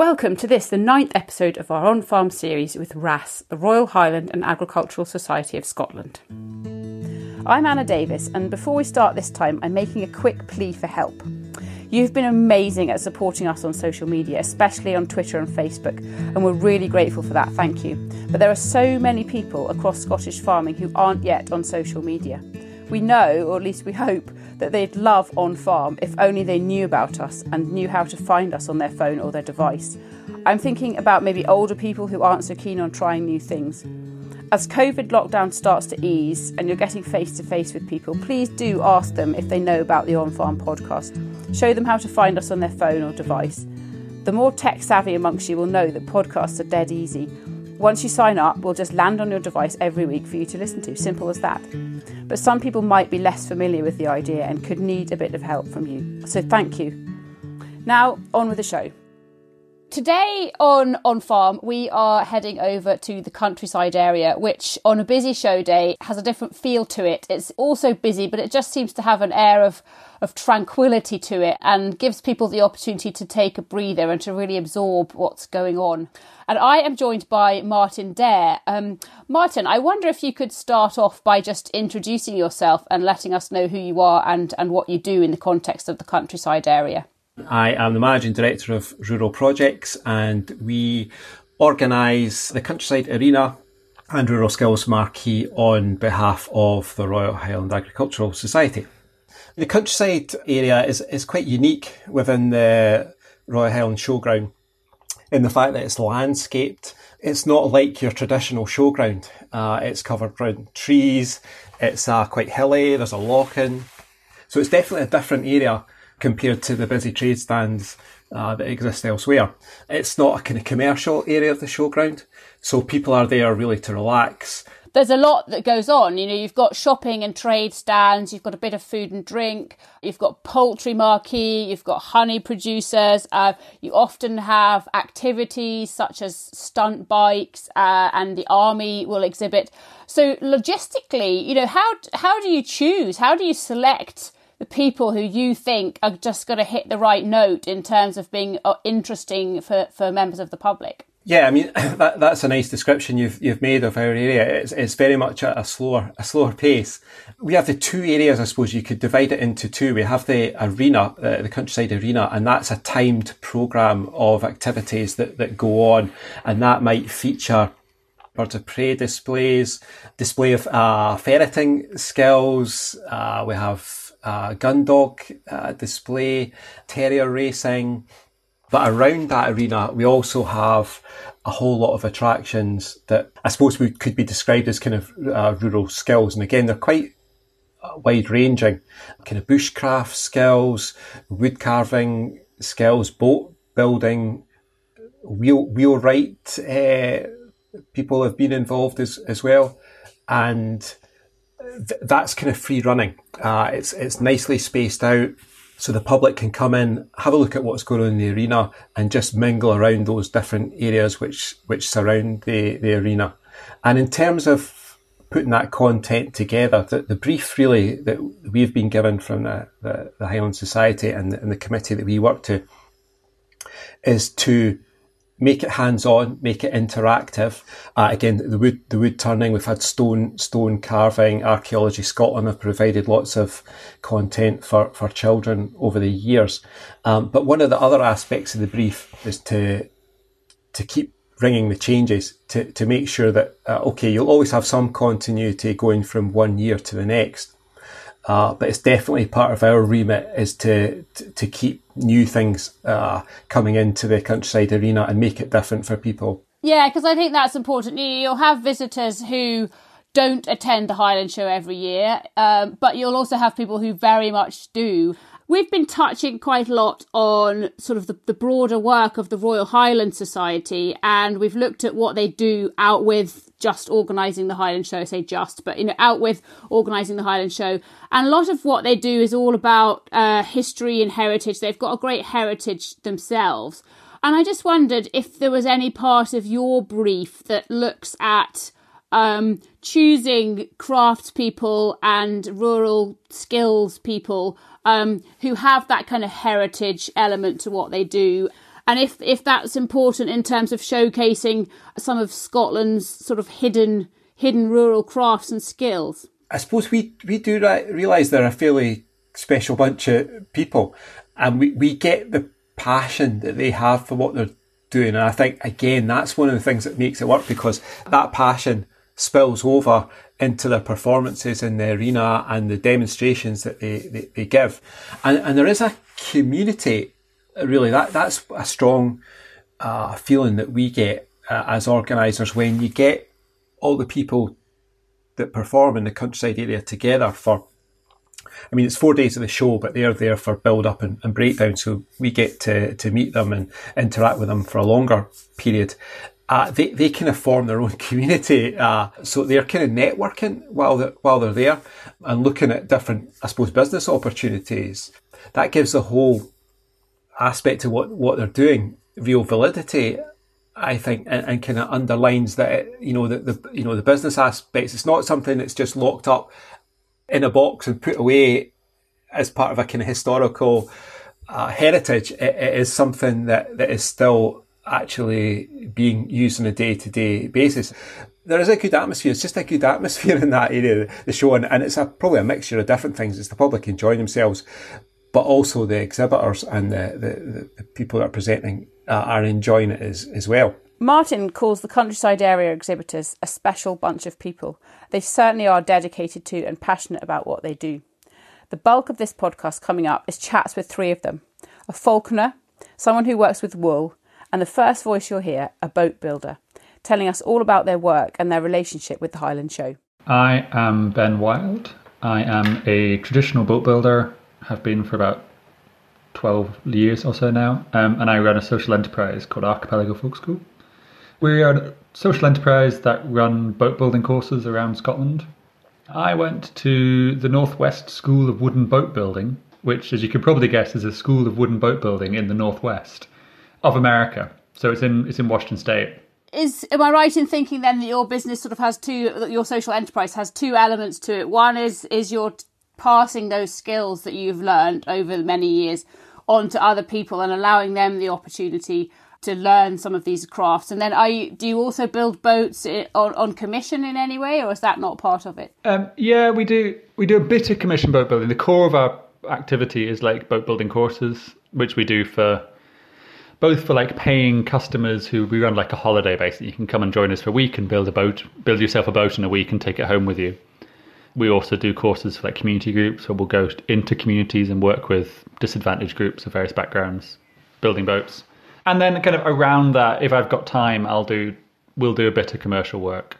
Welcome to this, the ninth episode of our on farm series with RHASS, the Royal Highland and Agricultural Society of Scotland. I'm Anna Davis, and before we start this time, I'm making a quick plea for help. You've been amazing at supporting us on social media, especially on Twitter and Facebook, and we're really grateful for that. Thank you. But there are so many people across Scottish farming who aren't yet on social media. We know, or at least we hope, that they'd love on farm if only they knew about us and knew how to find us on their phone or their device. I'm thinking about maybe older people who aren't so keen on trying new things. As COVID lockdown starts to ease and you're getting face to face with people, please do ask them if they know about the On Farm podcast. Show them how to find us on their phone or device. The more tech savvy amongst you will know that podcasts are dead easy. Once you sign up, we'll just land on your device every week for you to listen to. Simple as that. But some people might be less familiar with the idea and could need a bit of help from you. So thank you. Now, on with the show. Today on On Farm, we are heading over to the countryside area, which on a busy show day has a different feel to it. It's also busy, but it just seems to have an air of of tranquility to it and gives people the opportunity to take a breather and to really absorb what's going on. And I am joined by Martin Dare. Um, Martin, I wonder if you could start off by just introducing yourself and letting us know who you are and, and what you do in the context of the countryside area. I am the Managing Director of Rural Projects and we organise the Countryside Arena and Rural Skills Marquee on behalf of the Royal Highland Agricultural Society. The countryside area is, is quite unique within the Royal Highland Showground in the fact that it's landscaped. It's not like your traditional showground. Uh, it's covered with trees. It's uh, quite hilly. There's a lochan. So it's definitely a different area compared to the busy trade stands uh, that exist elsewhere. It's not a kind of commercial area of the showground. So people are there really to relax there's a lot that goes on. You know, you've got shopping and trade stands, you've got a bit of food and drink, you've got poultry marquee, you've got honey producers. Uh, you often have activities such as stunt bikes, uh, and the army will exhibit. So logistically, you know, how how do you choose? How do you select? The people who you think are just going to hit the right note in terms of being uh, interesting for, for members of the public? Yeah, I mean that, that's a nice description you've you've made of our area. It's, it's very much at a slower a slower pace. We have the two areas, I suppose you could divide it into two. We have the arena, uh, the countryside arena, and that's a timed program of activities that that go on, and that might feature birds of prey displays, display of uh, ferreting skills. Uh, we have uh, gun dog uh, display, terrier racing. But around that arena, we also have a whole lot of attractions that I suppose we could be described as kind of uh, rural skills. And again, they're quite uh, wide ranging, kind of bushcraft skills, wood carving skills, boat building, wheel wheelwright. Uh, people have been involved as as well, and th- that's kind of free running. Uh, it's it's nicely spaced out so the public can come in, have a look at what's going on in the arena, and just mingle around those different areas which which surround the the arena. And in terms of putting that content together, the, the brief really that we've been given from the, the, the Highland Society and the, and the committee that we work to is to make it hands-on, make it interactive. Uh, again, the wood, the wood turning, we've had stone, stone carving, Archaeology Scotland have provided lots of content for, for children over the years. Um, but one of the other aspects of the brief is to, to keep ringing the changes to, to make sure that, uh, okay, you'll always have some continuity going from one year to the next. Uh, but it's definitely part of our remit is to, to, to keep new things uh, coming into the countryside arena and make it different for people. Yeah, because I think that's important. You'll have visitors who don't attend the Highland Show every year, um, but you'll also have people who very much do. We've been touching quite a lot on sort of the, the, broader work of the Royal Highland Society, and we've looked at what they do out with just organising the Highland Show. Say just, but you know, out with organising the Highland Show, and a lot of what they do is all about uh, history and heritage. They've got a great heritage themselves, and I just wondered if there was any part of your brief that looks at um, choosing craftspeople and rural skills people um, who have that kind of heritage element to what they do. And if, if that's important in terms of showcasing some of Scotland's sort of hidden hidden rural crafts and skills. I suppose we, we do realise they're a fairly special bunch of people and we, we get the passion that they have for what they're doing. And I think, again, that's one of the things that makes it work because that passion spills over into their performances in the arena and the demonstrations that they, they, they give. And, and there is a community, really, that, that's a strong uh, feeling that we get uh, as organisers when you get all the people that perform in the countryside area together for I mean, it's four days of the show, but they're there for build up and, and breakdown. So we get to, to meet them and interact with them for a longer period uh, they, they kind of form their own community. Uh, so they're kind of networking while they're, while they're there and looking at different, I suppose, business opportunities. That gives the whole aspect of what, what they're doing real validity. I think, and, and kind of underlines that, it, you know, the, the, you know, the business aspects. It's not something that's just locked up in a box and put away as part of a kind of historical uh, heritage. It, it is something that, that is still actually being used on a day to day basis. There is a good atmosphere. It's just a good atmosphere in that area, the show, and, and it's a, probably a mixture of different things. It's the public enjoying themselves, but also the exhibitors and the, the, the people that are presenting uh, are enjoying it as, as well. Martin calls the countryside area exhibitors a special bunch of people. They certainly are dedicated to and passionate about what they do. The bulk of this podcast coming up is chats with three of them a falconer, someone who works with wool, and the first voice you'll hear, a boat builder, telling us all about their work and their relationship with the Highland Show. I am Ben Wild. I am a traditional boat builder, have been for about 12 years or so now, um, and I run a social enterprise called Archipelago Folk School. We are a social enterprise that run boat building courses around Scotland. I went to the Northwest School of Wooden Boat Building, which, as you can probably guess, is a school of wooden boat building in the Northwest of America. So it's in it's in Washington State. Is am I right in thinking then that your business sort of has two that your social enterprise has two elements to it? One is is your passing those skills that you've learned over many years on to other people and allowing them the opportunity to learn some of these crafts. And then, are you, do you also build boats on, on commission in any way, or is that not part of it? Um, yeah, we do. We do a bit of commission boat building. The core of our activity is like boat building courses, which we do for both for like paying customers who we run like a holiday basically. You can come and join us for a week and build a boat, build yourself a boat in a week and take it home with you. We also do courses for like community groups where we'll go into communities and work with disadvantaged groups of various backgrounds, building boats. And then kind of around that, if I've got time, I'll do we'll do a bit of commercial work.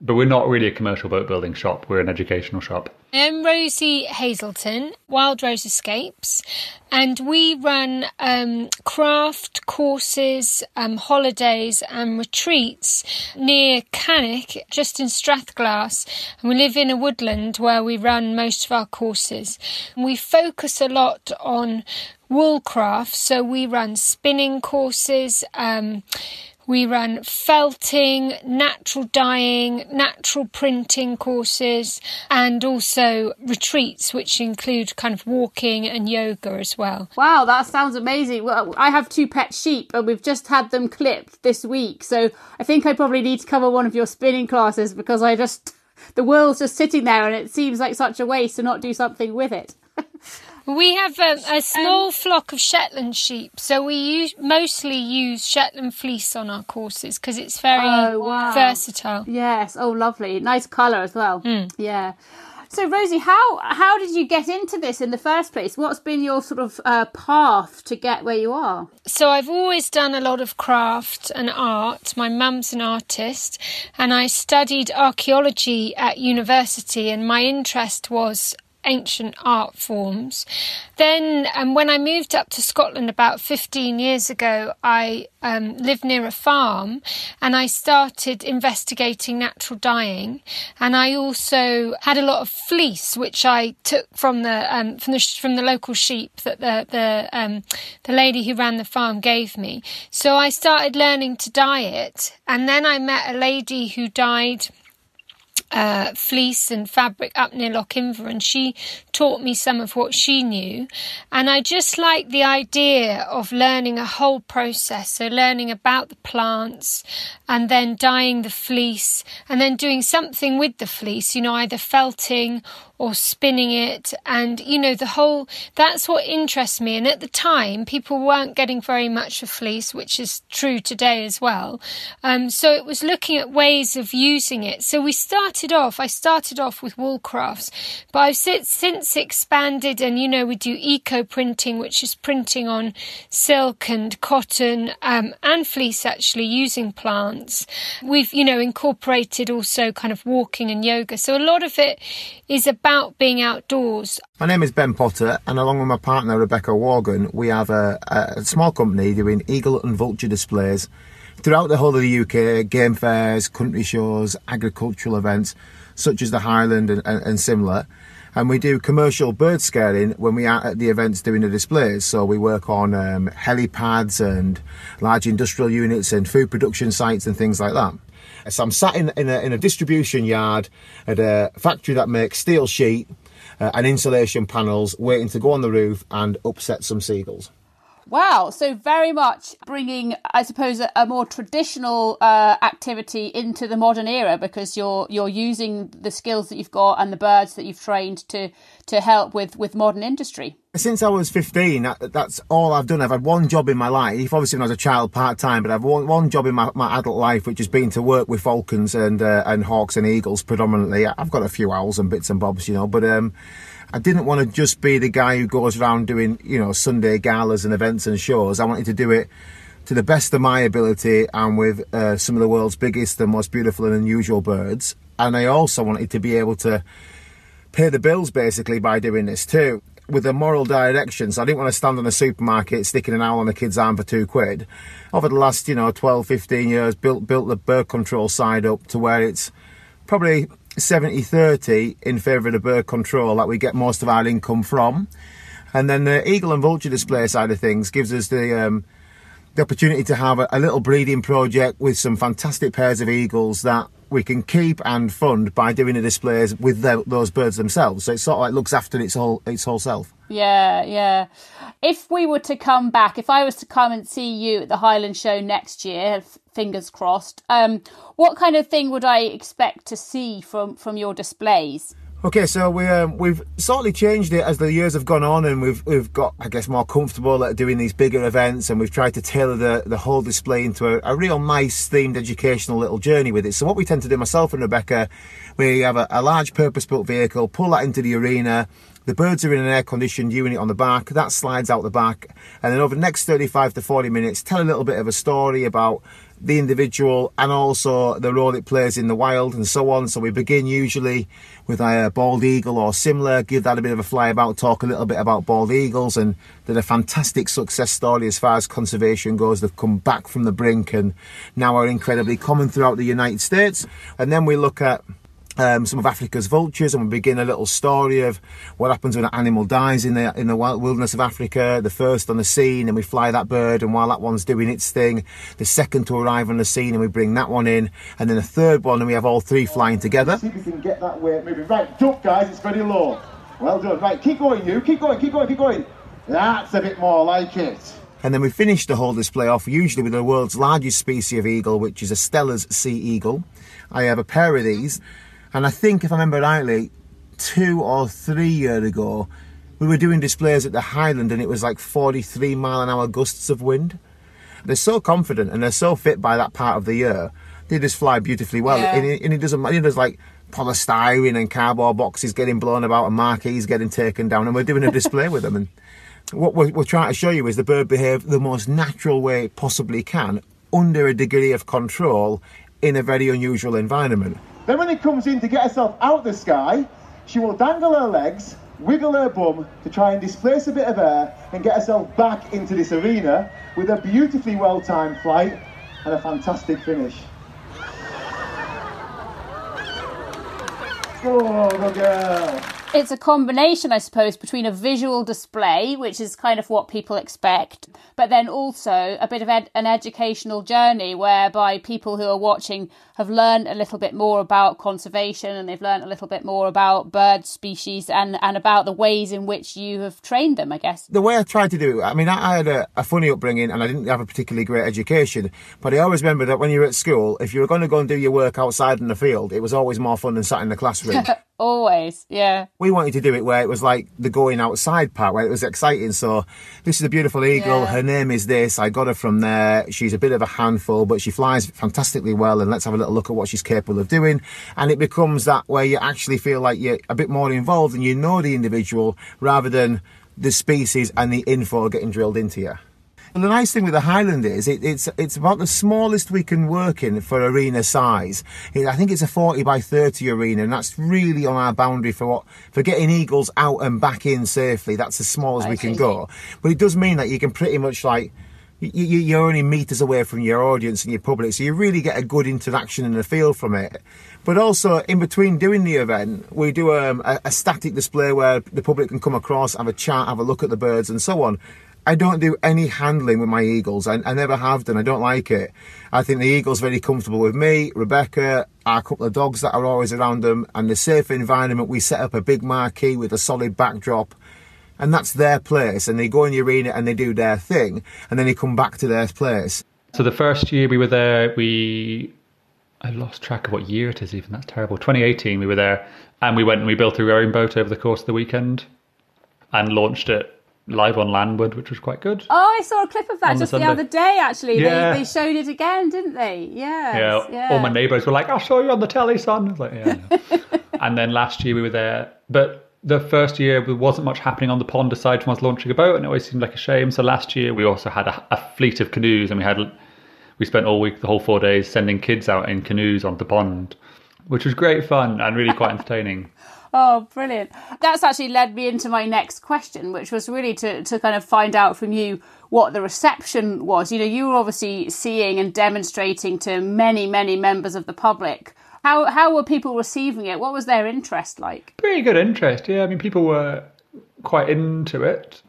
But we're not really a commercial boat building shop, we're an educational shop. I'm Rosie Hazelton, Wild Rose Escapes, and we run um, craft courses, um, holidays, and retreats near Cannich, just in Strathglass. And we live in a woodland where we run most of our courses. We focus a lot on wool so we run spinning courses. Um, we run felting, natural dyeing, natural printing courses, and also retreats, which include kind of walking and yoga as well. Wow, that sounds amazing. Well, I have two pet sheep, and we've just had them clipped this week. So I think I probably need to cover one of your spinning classes because I just, the world's just sitting there and it seems like such a waste to not do something with it. We have a, a small um, flock of Shetland sheep, so we use, mostly use Shetland fleece on our courses because it's very oh, wow. versatile. Yes, oh, lovely, nice colour as well. Mm. Yeah. So, Rosie, how how did you get into this in the first place? What's been your sort of uh, path to get where you are? So, I've always done a lot of craft and art. My mum's an artist, and I studied archaeology at university, and my interest was ancient art forms. Then, um, when I moved up to Scotland about 15 years ago, I um, lived near a farm and I started investigating natural dyeing. And I also had a lot of fleece, which I took from the um, from the from the local sheep that the the um, the lady who ran the farm gave me. So I started learning to dye it, and then I met a lady who dyed uh, fleece and fabric up near Lochinver, and she taught me some of what she knew. And I just like the idea of learning a whole process. So, learning about the plants and then dyeing the fleece and then doing something with the fleece, you know, either felting or spinning it. And you know the whole that's what interests me. And at the time people weren't getting very much for fleece which is true today as well. Um, so it was looking at ways of using it. So we started off i started off with wool crafts but i've since expanded and you know we do eco printing which is printing on silk and cotton um, and fleece actually using plants. We've you know incorporated also kind of walking and yoga. So a lot of it is about about being outdoors. My name is Ben Potter, and along with my partner Rebecca Worgan, we have a, a small company doing eagle and vulture displays throughout the whole of the UK, game fairs, country shows, agricultural events such as the Highland and, and, and, similar. And we do commercial bird scaring when we are at the events doing the displays. So we work on um, helipads and large industrial units and food production sites and things like that. So I'm sat in, in, a, in a distribution yard at a factory that makes steel sheet uh, and insulation panels, waiting to go on the roof and upset some seagulls. Wow, so very much bringing, I suppose, a, a more traditional uh, activity into the modern era because you're you're using the skills that you've got and the birds that you've trained to to help with with modern industry. Since I was 15, that's all I've done. I've had one job in my life, obviously when I was a child part time, but I've one, one job in my, my adult life, which has been to work with falcons and uh, and hawks and eagles predominantly. I've got a few owls and bits and bobs, you know, but um, I didn't want to just be the guy who goes around doing, you know, Sunday galas and events and shows. I wanted to do it to the best of my ability and with uh, some of the world's biggest and most beautiful and unusual birds. And I also wanted to be able to pay the bills basically by doing this too with a moral direction. So I didn't want to stand on a supermarket sticking an owl on a kid's arm for two quid. Over the last, you know, 12, 15 years, built built the bird control side up to where it's probably 70 30 in favour of the bird control that we get most of our income from. And then the eagle and vulture display side of things gives us the um, the opportunity to have a, little breeding project with some fantastic pairs of eagles that we can keep and fund by doing the displays with the, those birds themselves. So it sort of like looks after its whole its whole self. Yeah, yeah. If we were to come back, if I was to come and see you at the Highland Show next year, fingers crossed, um, what kind of thing would I expect to see from from your displays? Okay, so we um, we've slightly changed it as the years have gone on, and we've we've got I guess more comfortable at doing these bigger events, and we've tried to tailor the the whole display into a, a real nice themed educational little journey with it. So what we tend to do, myself and Rebecca, we have a, a large purpose-built vehicle, pull that into the arena. The birds are in an air-conditioned unit on the back. That slides out the back, and then over the next 35 to 40 minutes, tell a little bit of a story about the individual and also the role it plays in the wild and so on. So we begin usually with a bald eagle or similar, give that a bit of a flyabout, talk a little bit about bald eagles and they're a fantastic success story as far as conservation goes. They've come back from the brink and now are incredibly common throughout the United States. And then we look at um, some of Africa's vultures, and we begin a little story of what happens when an animal dies in the in the wilderness of Africa. The first on the scene, and we fly that bird, and while that one's doing its thing, the second to arrive on the scene, and we bring that one in, and then a third one, and we have all three flying together. See if we can get that weight moving. Right, jump, guys. It's very low. Well done. Right, keep going, you. Keep going. Keep going. Keep going. That's a bit more like it. And then we finish the whole display off usually with the world's largest species of eagle, which is a Steller's sea eagle. I have a pair of these and I think, if I remember rightly, two or three years ago, We were doing displays at the Highland and it was like 43 mile an hour gusts of wind. They're so confident and they're so fit by that part of the year. They just fly beautifully well. Yeah. And, it, and it doesn't matter. There's like polystyrene and cardboard boxes getting blown about and marquees getting taken down. And we're doing a display with them. And what we're, we're trying to show you is the bird behave the most natural way it possibly can under a degree of control in a very unusual environment. Then when it comes in to get herself out the sky, she will dangle her legs, wiggle her bum to try and displace a bit of air and get herself back into this arena with a beautifully well-timed flight and a fantastic finish. Oh, go, go girl. It's a combination, I suppose, between a visual display, which is kind of what people expect, but then also a bit of ed- an educational journey whereby people who are watching have learned a little bit more about conservation and they've learned a little bit more about bird species and, and about the ways in which you have trained them, I guess. the way I tried to do it, I mean, I, I had a, a funny upbringing and I didn't have a particularly great education, but I always remember that when you were at school, if you were going to go and do your work outside in the field, it was always more fun than sat in the classroom. Always, yeah. we wanted to do it where it was like the going outside part, where it was exciting. So, this is a beautiful eagle. Yeah. Her name is this. I got her from there. She's a bit of a handful, but she flies fantastically well. And let's have a little look at what she's capable of doing. And it becomes that where you actually feel like you're a bit more involved and you know the individual rather than the species and the info getting drilled into you. And the nice thing with the Highland is it, it's it's about the smallest we can work in for arena size. It- I think it's a 40 by 30 arena, and that's really on our boundary for what for getting eagles out and back in safely. That's as small as we can go. But it does mean that you can pretty much like. You, you're only meters away from your audience and your public, so you really get a good interaction and a feel from it. But also, in between doing the event, we do um, a, a static display where the public can come across, have a chat, have a look at the birds, and so on. I don't do any handling with my eagles. I, I never have done. I don't like it. I think the eagle's very comfortable with me, Rebecca, our couple of dogs that are always around them, and the safe environment. We set up a big marquee with a solid backdrop, and that's their place. And they go in the arena and they do their thing, and then they come back to their place. So the first year we were there, we I lost track of what year it is. Even that's terrible. 2018, we were there, and we went and we built a rowing boat over the course of the weekend, and launched it live on landward which was quite good. Oh, I saw a clip of that On the just the, other day, actually. Yeah. They, they showed it again, didn't they? Yes, yeah, yeah. all my neighbours were like, i saw you on the telly, son." I was like, "Yeah." And then last year we were there, but the first year there wasn't much happening on the pond aside from us launching a boat, and it always seemed like a shame. So last year we also had a, a fleet of canoes, and we had we spent all week, the whole four days, sending kids out in canoes on the pond, which was great fun and really quite entertaining. Oh, brilliant. That's actually led me into my next question, which was really to, to kind of find out from you what the reception was. You know, you were obviously seeing and demonstrating to many, many members of the public. How, how were people receiving it? What was their interest like? Pretty good interest, yeah. I mean, people were quite into it.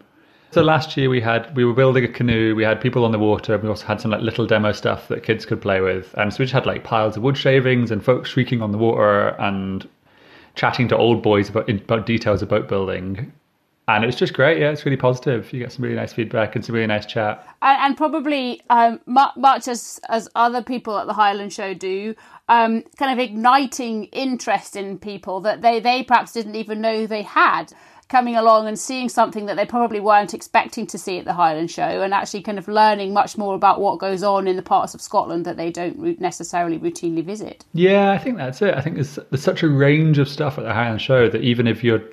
So last year we had we were building a canoe. We had people on the water. We also had some like little demo stuff that kids could play with, and so we just had like piles of wood shavings and folks shrieking on the water and chatting to old boys about about details of boat building. And it's just great. Yeah, it's really positive. You get some really nice feedback and some really nice chat. and, and probably um, much as as other people at the Highland Show do, um, kind of igniting interest in people that they they perhaps didn't even know they had coming along and seeing something that they probably weren't expecting to see at the Highland Show, and actually kind of learning much more about what goes on in the parts of Scotland that they don't necessarily routinely visit. Yeah, I think that's it. I think there's there's such a range of stuff at the Highland Show that even if you're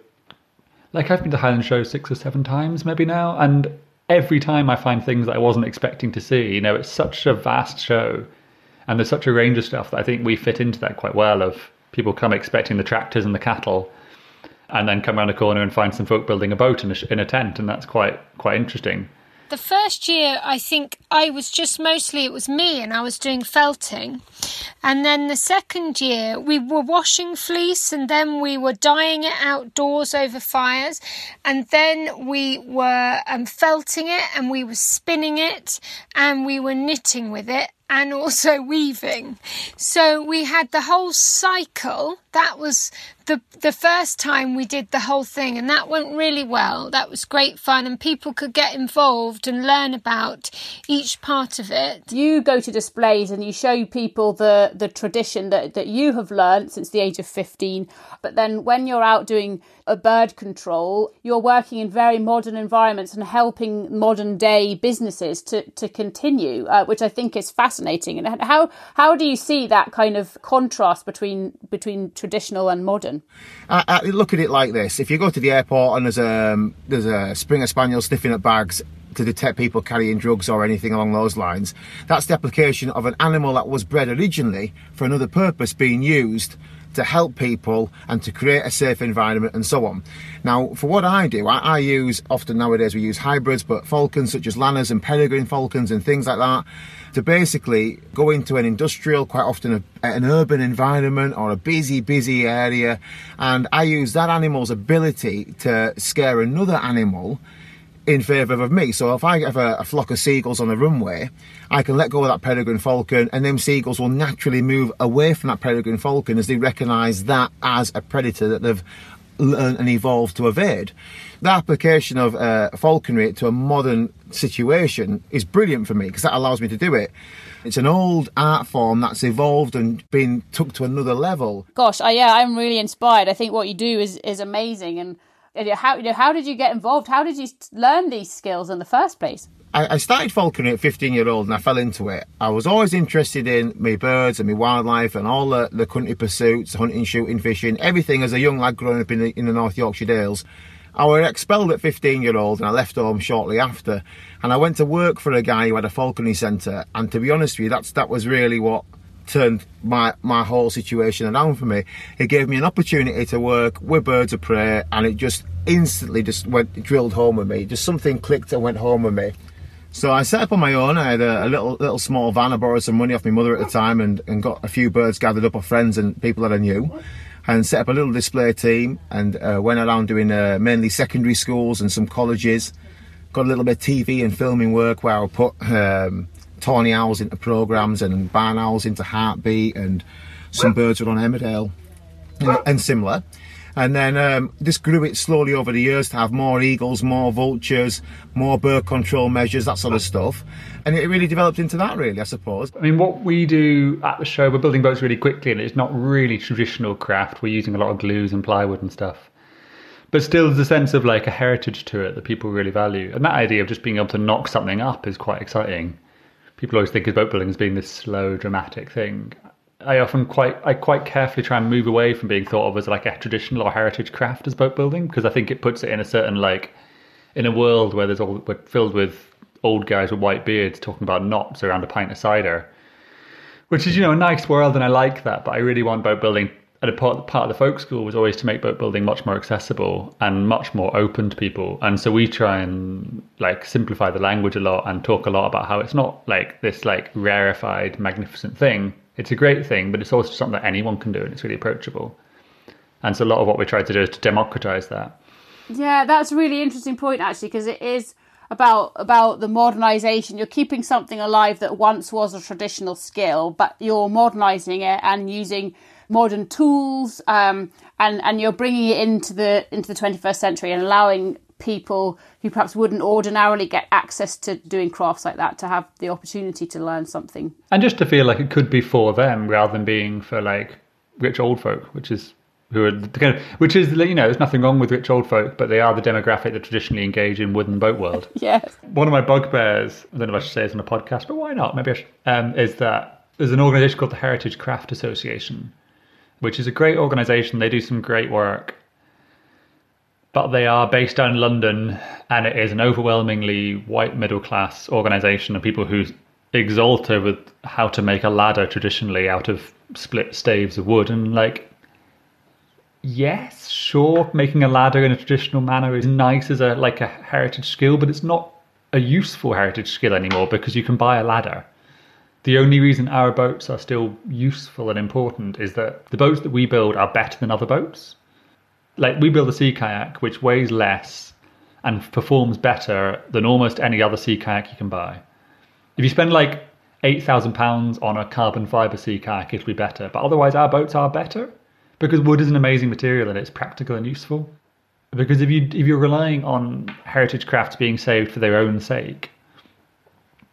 like I've been to Highland Show six or seven times maybe now, and every time I find things that I wasn't expecting to see. You know, it's such a vast show, and there's such a range of stuff that I think we fit into that quite well. Of people come expecting the tractors and the cattle, and then come around a corner and find some folk building a boat in a, in a tent, and that's quite quite interesting. The first year, I think I was just mostly it was me and I was doing felting. And then the second year, we were washing fleece and then we were dyeing it outdoors over fires. And then we were um, felting it and we were spinning it and we were knitting with it. And also weaving. So we had the whole cycle. That was the the first time we did the whole thing and that went really well. That was great fun and people could get involved and learn about each part of it. You go to displays and you show people the the tradition that that you have learned since the age of 15, but then when you're out doing a bird control, you're working in very modern environments and helping modern day businesses to, to continue, uh, which I think is fascinating. And how how do you see that kind of contrast between between traditional and modern? I, I look at it like this: if you go to the airport and there's a there's a Springer Spaniel sniffing at bags to detect people carrying drugs or anything along those lines. That's the application of an animal that was bred originally for another purpose being used to help people and to create a safe environment and so on. Now, for what I do, I, I use often nowadays we use hybrids, but falcons such as Lanners and peregrine falcons and things like that to basically go into an industrial, quite often a, an urban environment or a busy, busy area, and I use that animal's ability to scare another animal in favour of me. So if I have a, a, flock of seagulls on the runway, I can let go of that peregrine falcon, and them seagulls will naturally move away from that peregrine falcon as they recognise that as a predator that they've learned and evolved to evade. The application of uh, falconry to a modern situation is brilliant for me because that allows me to do it. It's an old art form that's evolved and been took to another level. Gosh, I, yeah, I'm really inspired. I think what you do is is amazing and how you know how did you get involved? How did you learn these skills in the first place? I, I started falconry at 15 year old and I fell into it. I was always interested in my birds and my wildlife and all the, the country pursuits, hunting, shooting, fishing, everything as a young lad growing up in the, in the North Yorkshire Dales. I was expelled at 15 year old and I left home shortly after. And I went to work for a guy who had a falconry centre. And to be honest with you, that's that was really what turned my my whole situation around for me. It gave me an opportunity to work with birds of prey, and it just instantly just went drilled home with me. Just something clicked and went home with me. So I set up on my own. I had a, a, little little small van. I borrowed some money off my mother at the time, and, and got a few birds gathered up of friends and people that I knew, and set up a little display team and uh, went around doing uh, mainly secondary schools and some colleges. Got a little bit of TV and filming work where I put um, tawny owls into programs and barn owls into Heartbeat and some birds were on Emmerdale and, and similar. And then um, this grew it slowly over the years to have more eagles, more vultures, more bird control measures, that sort of stuff. And it really developed into that, really, I suppose. I mean, what we do at the show, we're building boats really quickly, and it's not really traditional craft. We're using a lot of glues and plywood and stuff. But still, there's a sense of like a heritage to it that people really value. And that idea of just being able to knock something up is quite exciting people always think of boat building as being this slow, dramatic thing. I often quite I quite carefully try and move away from being thought of as like a traditional or heritage craft as boat building because I think it puts it in a certain like in a world where there's all we're filled with old guys with white beards talking about knots around a pint of cider, which is you know a nice world and I like that, but I really want boat building and a part, part of the folk school was always to make boat building much more accessible and much more open to people. And so we try and like simplify the language a lot and talk a lot about how it's not like this like rarefied, magnificent thing. It's a great thing, but it's also something that anyone can do and it's really approachable. And so a lot of what we try to do is to democratize that. Yeah, that's a really interesting point actually, because it is about about the modernization you're keeping something alive that once was a traditional skill but you're modernizing it and using modern tools, um, and and you're bringing it into the into the 21st century and allowing people who perhaps wouldn't ordinarily get access to doing crafts like that to have the opportunity to learn something. And just to feel like it could be for them rather than being for like rich old folk which is who are kind of, which is you know there's nothing wrong with rich old folk but they are the demographic that traditionally engage in wooden boat world. Yes. One of my bugbears i don't know if i should say this on a podcast but why not? Maybe i should um, is that there's an organization called the heritage craft association which is a great organisation. They do some great work. But they are based down in London, and it is an overwhelmingly white middle class organisation of people who exalt over how to make a ladder traditionally out of split staves of wood. And, like, yes, sure, making a ladder in a traditional manner is nice as a like a heritage skill, but it's not a useful heritage skill anymore because you can buy a ladder the only reason our boats are still useful and important is that the boats that we build are better than other boats. Like we build a sea kayak which weighs less and performs better than almost any other sea kayak you can buy. If you spend like eight thousand pounds on a carbon fibre sea kayak, it'll be better. But otherwise, our boats are better because wood is an amazing material and it's practical and useful. Because if you if you're relying on heritage crafts being saved for their own sake,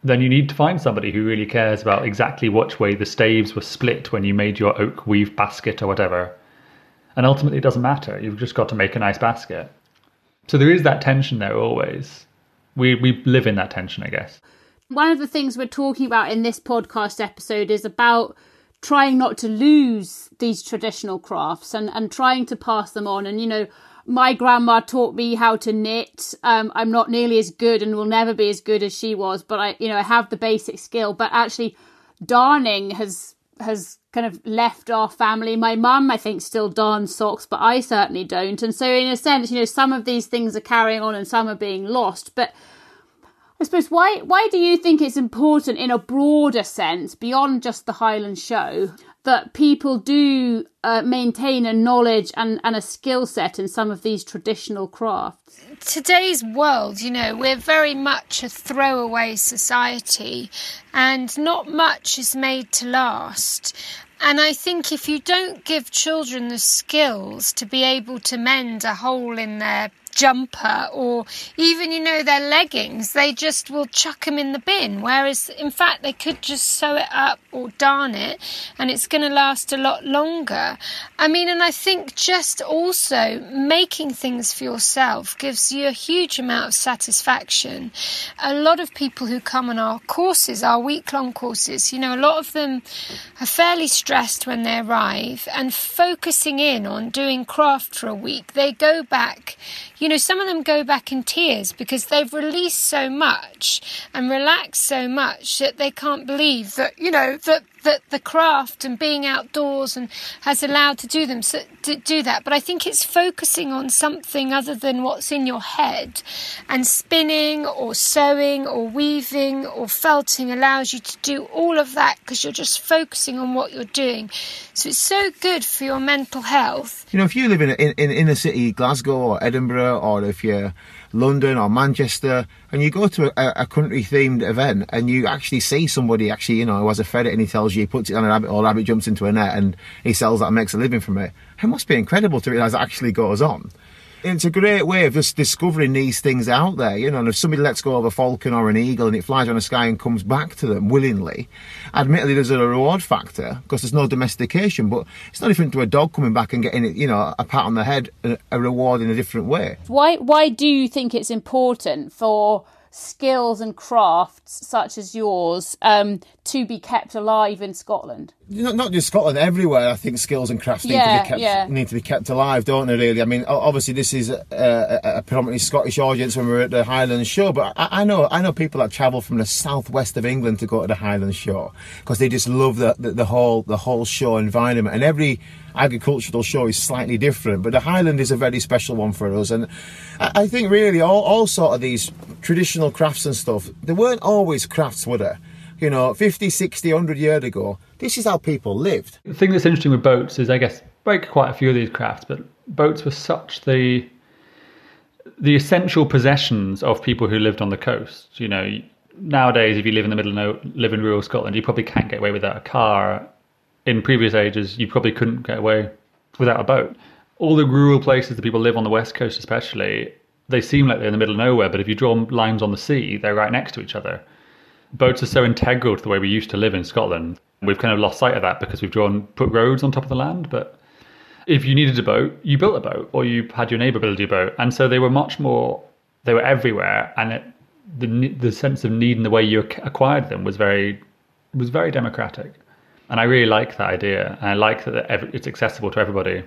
then you need to find somebody who really cares about exactly which way the staves were split when you made your oak weave basket or whatever. And ultimately, it doesn't matter. You've just got to make a nice basket. So there is that tension there always. We we live in that tension, I guess. One of the things we're talking about in this podcast episode is about trying not to lose these traditional crafts and, and trying to pass them on. And, you know, my grandma taught me how to knit. Um, I'm not nearly as good and will never be as good as she was, but I, you know, I have the basic skill. But actually, darning has has kind of left our family. My mum, I think, still darns socks, but I certainly don't. And so, in a sense, you know, some of these things are carrying on and some are being lost. But I suppose why why do you think it's important in a broader sense beyond just the Highland show that people do uh, maintain a knowledge and, and a skill set in some of these traditional crafts? Today's world, you know, we're very much a throwaway society and not much is made to last. And I think if you don't give children the skills to be able to mend a hole in their jumper or even, you know, their leggings, they just will chuck them in the bin. Whereas, in fact, they could just sew it up or darn it and it's going to last a lot longer. I mean, and I think just also making things for yourself gives you a huge amount of satisfaction. A lot of people who come on our courses, our week long courses, you know, a lot of them are fairly stressed when they arrive and focusing in on doing craft for a week, they go back, you know, some of them go back in tears because they've released so much and relaxed so much that they can't believe that, you know, that that the craft and being outdoors and has allowed to do them so, to do that. But i think it's focusing on something other than what's in your head. And spinning or sewing or weaving or felting allows you to do all of that because you're just focusing on what you're doing. So it's so good for your mental health. You know, if you live in, a, in, in inner city Glasgow or Edinburgh, or if you're London or Manchester, and you go to a, a country themed event and you actually see somebody actually, you know, who has a ferret and he tells you he puts it on a rabbit or rabbit jumps into a net and he sells that and makes a living from it, it must be incredible to realise that actually goes on. It's a great way of just discovering these things out there, you know. And if somebody lets go of a falcon or an eagle and it flies on the sky and comes back to them willingly, admittedly there's a reward factor because there's no domestication, but it's no different to a dog coming back and getting, you know, a pat on the head, a, a reward in a different way. Why why do you think it's important for skills and crafts such as yours um, to be kept alive in Scotland? not, not just Scotland, everywhere. I think skills and crafts need to be kept yeah. need to be kept alive, don't they? Really, I mean, obviously this is a, a, a predominantly Scottish audience when we're at the Highlands Show, but I, I know I know people that travel from the southwest of England to go to the Highlands Show because they just love the, the the whole the whole show environment, and every agricultural show is slightly different, but the Highland is a very special one for us, and I, think really all all sort of these traditional crafts and stuff, they weren't always crafts, were they? You know, 50, 60, 100 years ago, this is how people lived. The thing that's interesting with boats is, I guess, break quite a few of these crafts, but boats were such the the essential possessions of people who lived on the coast. You know, nowadays, if you live in the middle of no, live in rural Scotland, you probably can't get away without a car. In previous ages, you probably couldn't get away without a boat. All the rural places that people live on the west coast, especially, they seem like they're in the middle of nowhere. But if you draw lines on the sea, they're right next to each other. Boats are so integral to the way we used to live in Scotland. We've kind of lost sight of that because we've drawn put roads on top of the land, but if you needed a boat, you built a boat, or you had your neighbour build you a boat, and so they were much more. They were everywhere, and it, the the sense of need and the way you acquired them was very was very democratic, and I really like that idea, and I like that it's accessible to everybody.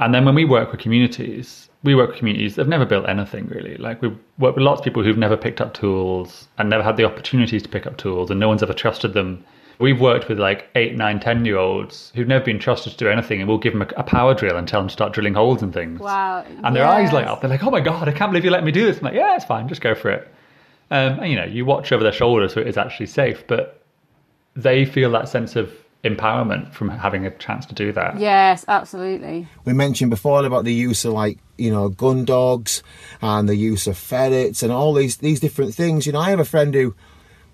And then when we work with communities, we work with communities that've never built anything really. Like we work with lots of people who've never picked up tools and never had the opportunities to pick up tools, and no one's ever trusted them. We've worked with like eight, nine, ten year olds who've never been trusted to do anything, and we'll give them a, a power drill and tell them to start drilling holes and things. Wow. And their eyes light up. They're like, "Oh my god, I can't believe you let me do this." I'm like, "Yeah, it's fine. Just go for it." Um, and you know, you watch over their shoulder so it is actually safe, but they feel that sense of empowerment from having a chance to do that. Yes, absolutely. We mentioned before about the use of like you know gun dogs and the use of ferrets and all these these different things. You know, I have a friend who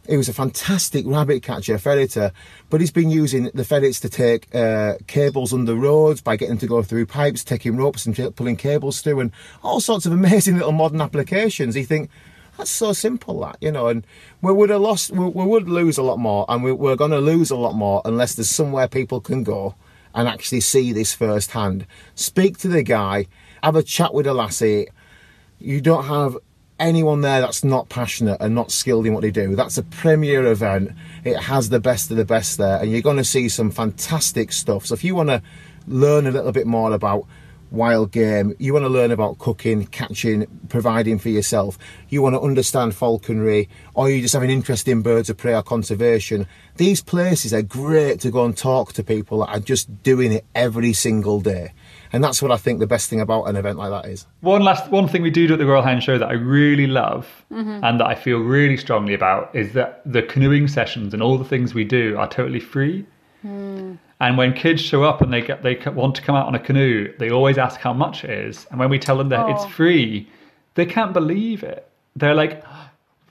He was a fantastic rabbit catcher, ferreter, but he's been using the ferrets to take uh, cables under roads by getting them to go through pipes, taking ropes and pulling cables through, and all sorts of amazing little modern applications. You think that's so simple, that you know, and we would have lost, we, we would lose a lot more, and we, we're going to lose a lot more unless there's somewhere people can go and actually see this firsthand. Speak to the guy, have a chat with a lassie. You don't have anyone there that's not passionate and not skilled in what they do. That's a premier event. It has the best of the best there, and you're going to see some fantastic stuff. So if you want to learn a little bit more about wild game, you want to learn about cooking, catching, providing for yourself, you want to understand falconry, or you just have an interest in birds of prey or conservation, these places are great to go and talk to people that are just doing it every single day. And that's what I think the best thing about an event like that is. One last one thing we do do at the Royal Highland Show that I really love mm-hmm. and that I feel really strongly about is that the canoeing sessions and all the things we do are totally free. Hmm. And when kids show up and they get they want to come out on a canoe, they always ask how much it is. And when we tell them that it's oh. free, they can't believe it. They're like,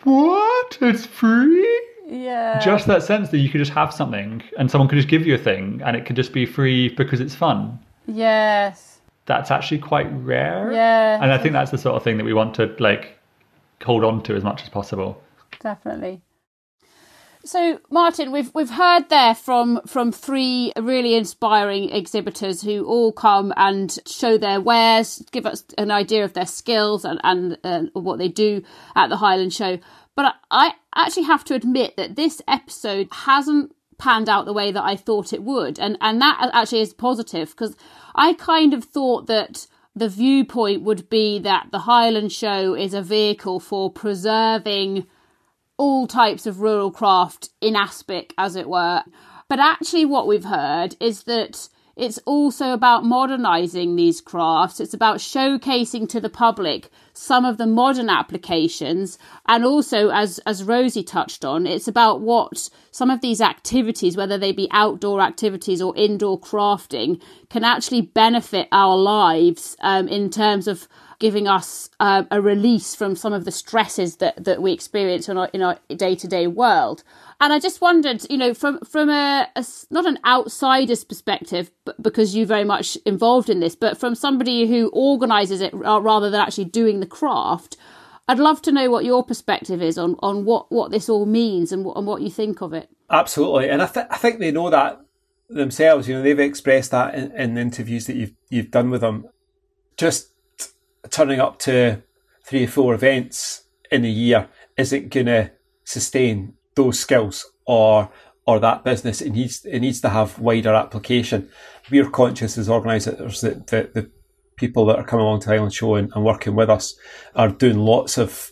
"What? It's free?" Yeah. Just that sense that you could just have something and someone could just give you a thing and it could just be free because it's fun. yes. That's actually quite rare. Yeah. And I think that's the sort of thing that we want to like hold on to as much as possible. definitely. So, Martin, we've we've heard there from from three really inspiring exhibitors who all come and show their wares, give us an idea of their skills and and uh, what they do at the Highland Show. But I, actually have to admit that this episode hasn't panned out the way that I thought it would, and and that actually is positive because I kind of thought that the viewpoint would be that the Highland Show is a vehicle for preserving all types of rural craft in aspic, as it were. But actually, what we've heard is that it's also about modernising these crafts. It's about showcasing to the public some of the modern applications, and also, as as Rosie touched on, it's about what some of these activities, whether they be outdoor activities or indoor crafting, can actually benefit our lives um, in terms of giving us uh, a release from some of the stresses that, that we experience in our, in our day-to-day world. And I just wondered, you know, from from a, a not an outsider's perspective, but because you're very much involved in this, but from somebody who organises it rather than actually doing the craft, I'd love to know what your perspective is on, on what, what this all means and what, and what you think of it. Absolutely, and I, th- I think they know that themselves. You know, they've expressed that in, in interviews that you've you've done with them. Just turning up to three or four events in a year isn't going to sustain those skills or or that business. It needs it needs to have wider application. We're conscious as organisers that the, the people that are coming along to the Highland Show and, and working with us are doing lots of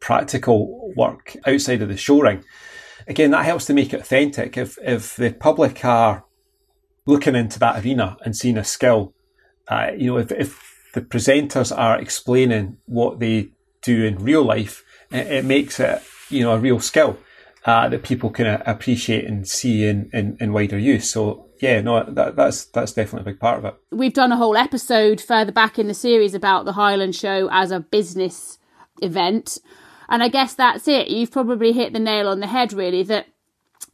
practical work outside of the show ring. Again, that helps to make it authentic. If if the public are looking into that arena and seeing a skill, uh, you know, if, if the presenters are explaining what they do in real life, it, it makes it you know a real skill uh, that people can uh, appreciate and see in, in, in wider use. So yeah, no, that, that's that's definitely a big part of it. we've done a whole episode further back in the series about the Highland Show as a business event. And I guess that's it. You've probably hit the nail on the head, really, that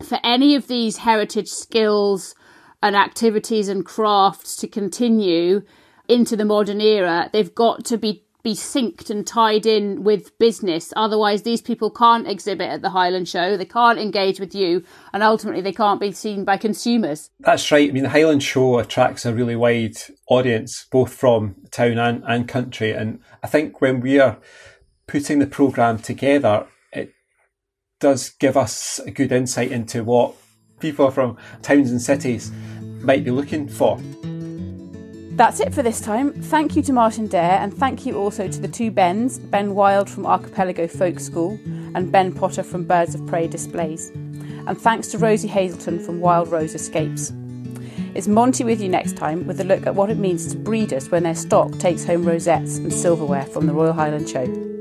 for any of these heritage skills and activities and crafts to continue into the modern era, they've got to be be synced and tied in with business. Otherwise, these people can't exhibit at the Highland Show. They can't engage with you, and ultimately, they can't be seen by consumers. That's right. I mean, the Highland Show attracts a really wide audience, both from town and, and country. And I think when we are putting the programme together, it does give us a good insight into what people from towns and cities might be looking for. That's it for this time. Thank you to Martin Dare, and thank you also to the two Bens, Ben Wild from Archipelago Folk School and Ben Potter from Birds of Prey Displays. And thanks to Rosie Hazelton from Wild Rose Escapes. It's Monty with you next time with a look at what it means to breeders when their stock takes home rosettes and silverware from the Royal Highland Show.